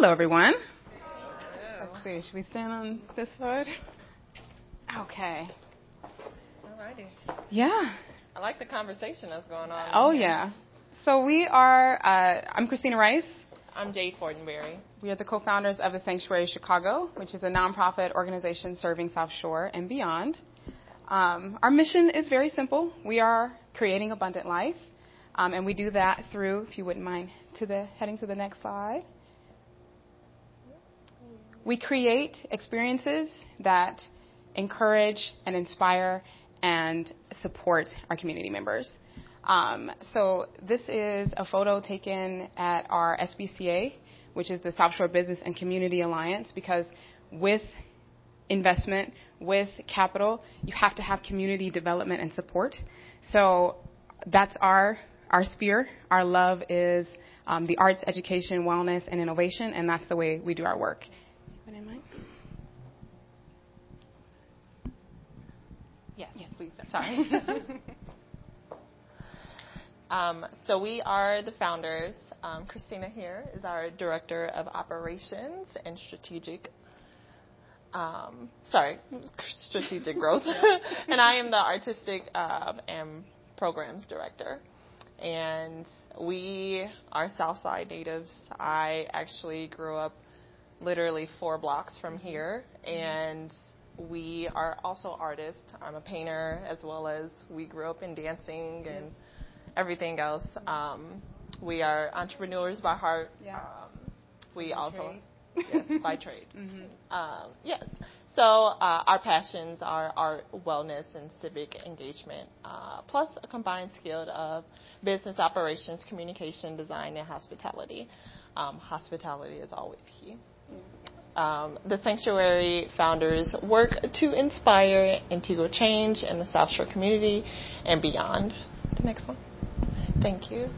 Hello, everyone. Let's see. Should we stand on this side? Okay. Alrighty. Yeah. I like the conversation that's going on. Oh yeah. So we are. Uh, I'm Christina Rice. I'm Jade Fortenberry. We are the co-founders of the Sanctuary Chicago, which is a nonprofit organization serving South Shore and beyond. Um, our mission is very simple. We are creating abundant life, um, and we do that through, if you wouldn't mind, to the heading to the next slide. We create experiences that encourage and inspire and support our community members. Um, so this is a photo taken at our SBCA, which is the South Shore Business and Community Alliance, because with investment, with capital, you have to have community development and support. So that's our our sphere. Our love is um, the arts, education, wellness, and innovation, and that's the way we do our work. Yes. Yes, please. Sorry. um, so we are the founders. Um, Christina here is our director of operations and strategic. Um, sorry, strategic growth, and I am the artistic um, and programs director. And we are Southside natives. I actually grew up literally four blocks from here, and we are also artists. I'm a painter as well as we grew up in dancing and everything else. Um, we are entrepreneurs by heart. Yeah. Um, we by also trade. yes by trade. Mm-hmm. Um, yes. So uh, our passions are art, wellness, and civic engagement, uh, plus a combined skill of business operations, communication, design, and hospitality. Um, hospitality is always key. Um, the Sanctuary founders work to inspire integral change in the South Shore community and beyond. The next one. Thank you.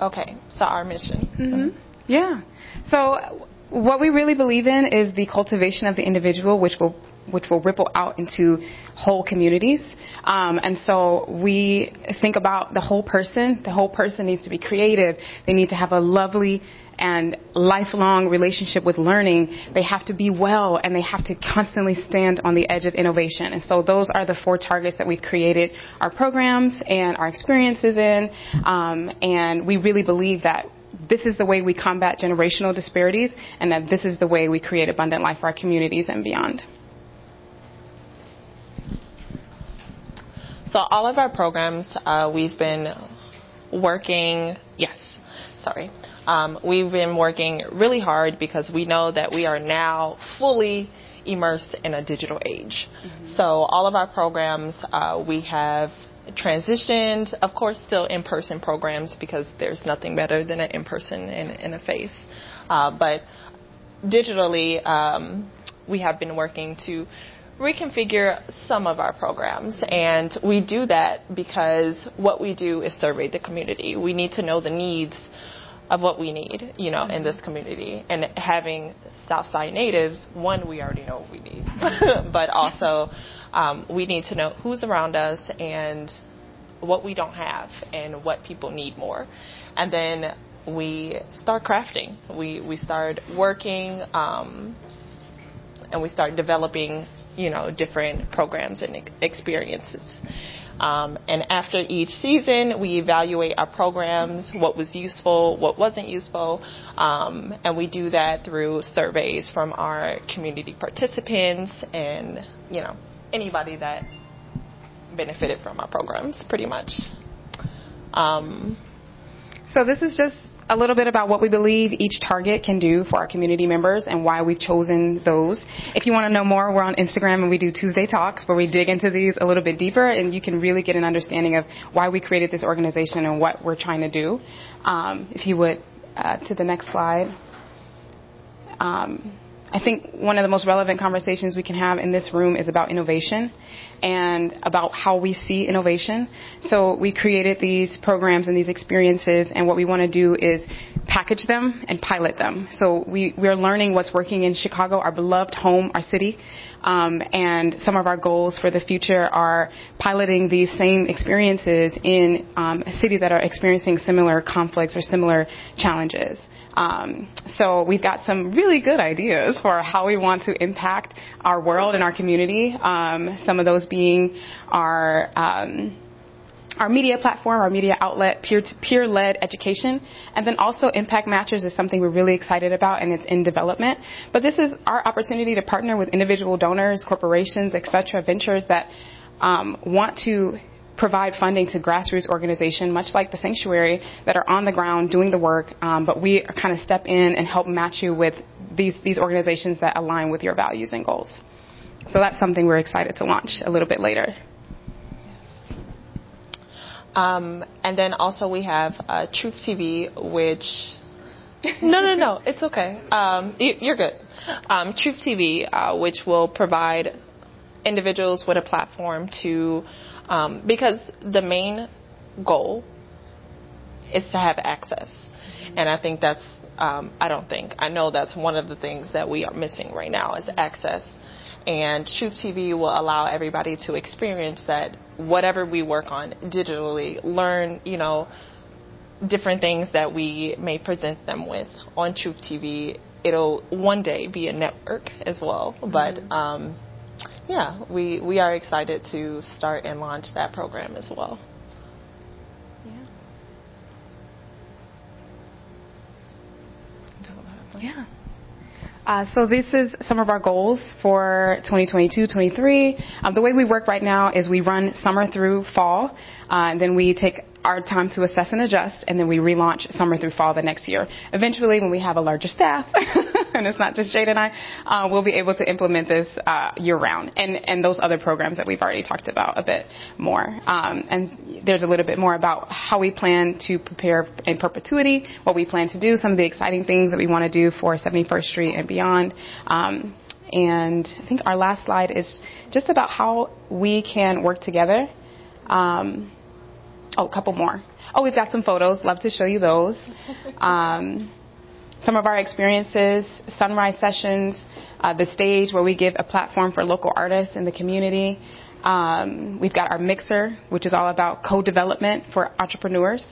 Okay, so our mission. Mm-hmm. Yeah. So what we really believe in is the cultivation of the individual, which will which will ripple out into whole communities. Um, and so we think about the whole person. The whole person needs to be creative. They need to have a lovely and lifelong relationship with learning. They have to be well and they have to constantly stand on the edge of innovation. And so those are the four targets that we've created our programs and our experiences in. Um, and we really believe that this is the way we combat generational disparities and that this is the way we create abundant life for our communities and beyond. So all of our programs, uh, we've been working. Yes, sorry. Um, we've been working really hard because we know that we are now fully immersed in a digital age. Mm-hmm. So all of our programs, uh, we have transitioned, of course, still in-person programs because there's nothing better than an in-person and in a face. Uh, but digitally, um, we have been working to reconfigure some of our programs. And we do that because what we do is survey the community. We need to know the needs of what we need, you know, in this community. And having Southside natives, one, we already know what we need, but also um, we need to know who's around us and what we don't have and what people need more. And then we start crafting. We we start working um, and we start developing you know, different programs and experiences. Um, and after each season, we evaluate our programs, what was useful, what wasn't useful, um, and we do that through surveys from our community participants and, you know, anybody that benefited from our programs, pretty much. Um, so this is just a little bit about what we believe each target can do for our community members and why we've chosen those. If you want to know more, we're on Instagram and we do Tuesday Talks where we dig into these a little bit deeper and you can really get an understanding of why we created this organization and what we're trying to do. Um, if you would, uh, to the next slide. Um, I think one of the most relevant conversations we can have in this room is about innovation and about how we see innovation. So we created these programs and these experiences, and what we want to do is package them and pilot them. So we, we're learning what's working in Chicago, our beloved home, our city. Um, and some of our goals for the future are piloting these same experiences in um, cities that are experiencing similar conflicts or similar challenges. Um, so we've got some really good ideas for how we want to impact our world and our community. Um, some of those being our um, our media platform, our media outlet, peer-to-peer led education, and then also impact matchers is something we're really excited about, and it's in development. But this is our opportunity to partner with individual donors, corporations, etc., ventures that um, want to provide funding to grassroots organizations, much like the sanctuary, that are on the ground doing the work, um, but we kind of step in and help match you with these, these organizations that align with your values and goals. So that's something we're excited to launch a little bit later. Um, and then also we have uh, Truth TV, which no, no, no, it's okay. Um, you're good. Um, Truth TV, uh, which will provide individuals with a platform to, um, because the main goal is to have access, and I think that's. Um, I don't think I know that's one of the things that we are missing right now is access and Truth TV will allow everybody to experience that whatever we work on digitally, learn, you know, different things that we may present them with on Truth TV. It'll one day be a network as well, mm-hmm. but um, yeah, we we are excited to start and launch that program as well. Yeah. Yeah. Uh, so this is some of our goals for 2022-23. Um, the way we work right now is we run summer through fall, uh, and then we take our time to assess and adjust, and then we relaunch summer through fall the next year. Eventually, when we have a larger staff, and it's not just Jade and I, uh, we'll be able to implement this uh, year round, and and those other programs that we've already talked about a bit more. Um, and there's a little bit more about how we plan to prepare in perpetuity, what we plan to do, some of the exciting things that we want to do for 71st Street and beyond. Um, and I think our last slide is just about how we can work together. Um, Oh, a couple more. Oh, we've got some photos. Love to show you those. Um, some of our experiences, sunrise sessions, uh, the stage where we give a platform for local artists in the community. Um, we've got our mixer, which is all about co-development for entrepreneurs,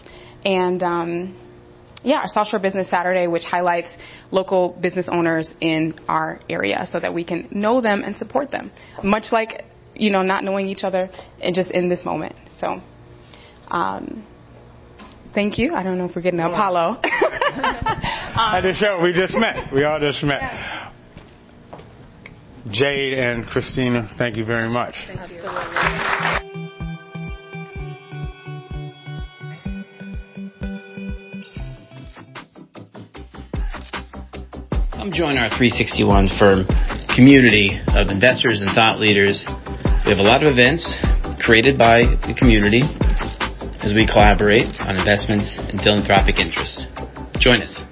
and um, yeah, our South Shore Business Saturday, which highlights local business owners in our area, so that we can know them and support them, much like you know not knowing each other and just in this moment. So. Um, thank you. I don't know if we're getting Apollo. um, At the show, we just met. We all just met. Yeah. Jade and Christina, thank you very much. Thank you. Come join our 361 firm community of investors and thought leaders. We have a lot of events created by the community as we collaborate on investments and philanthropic interests. Join us.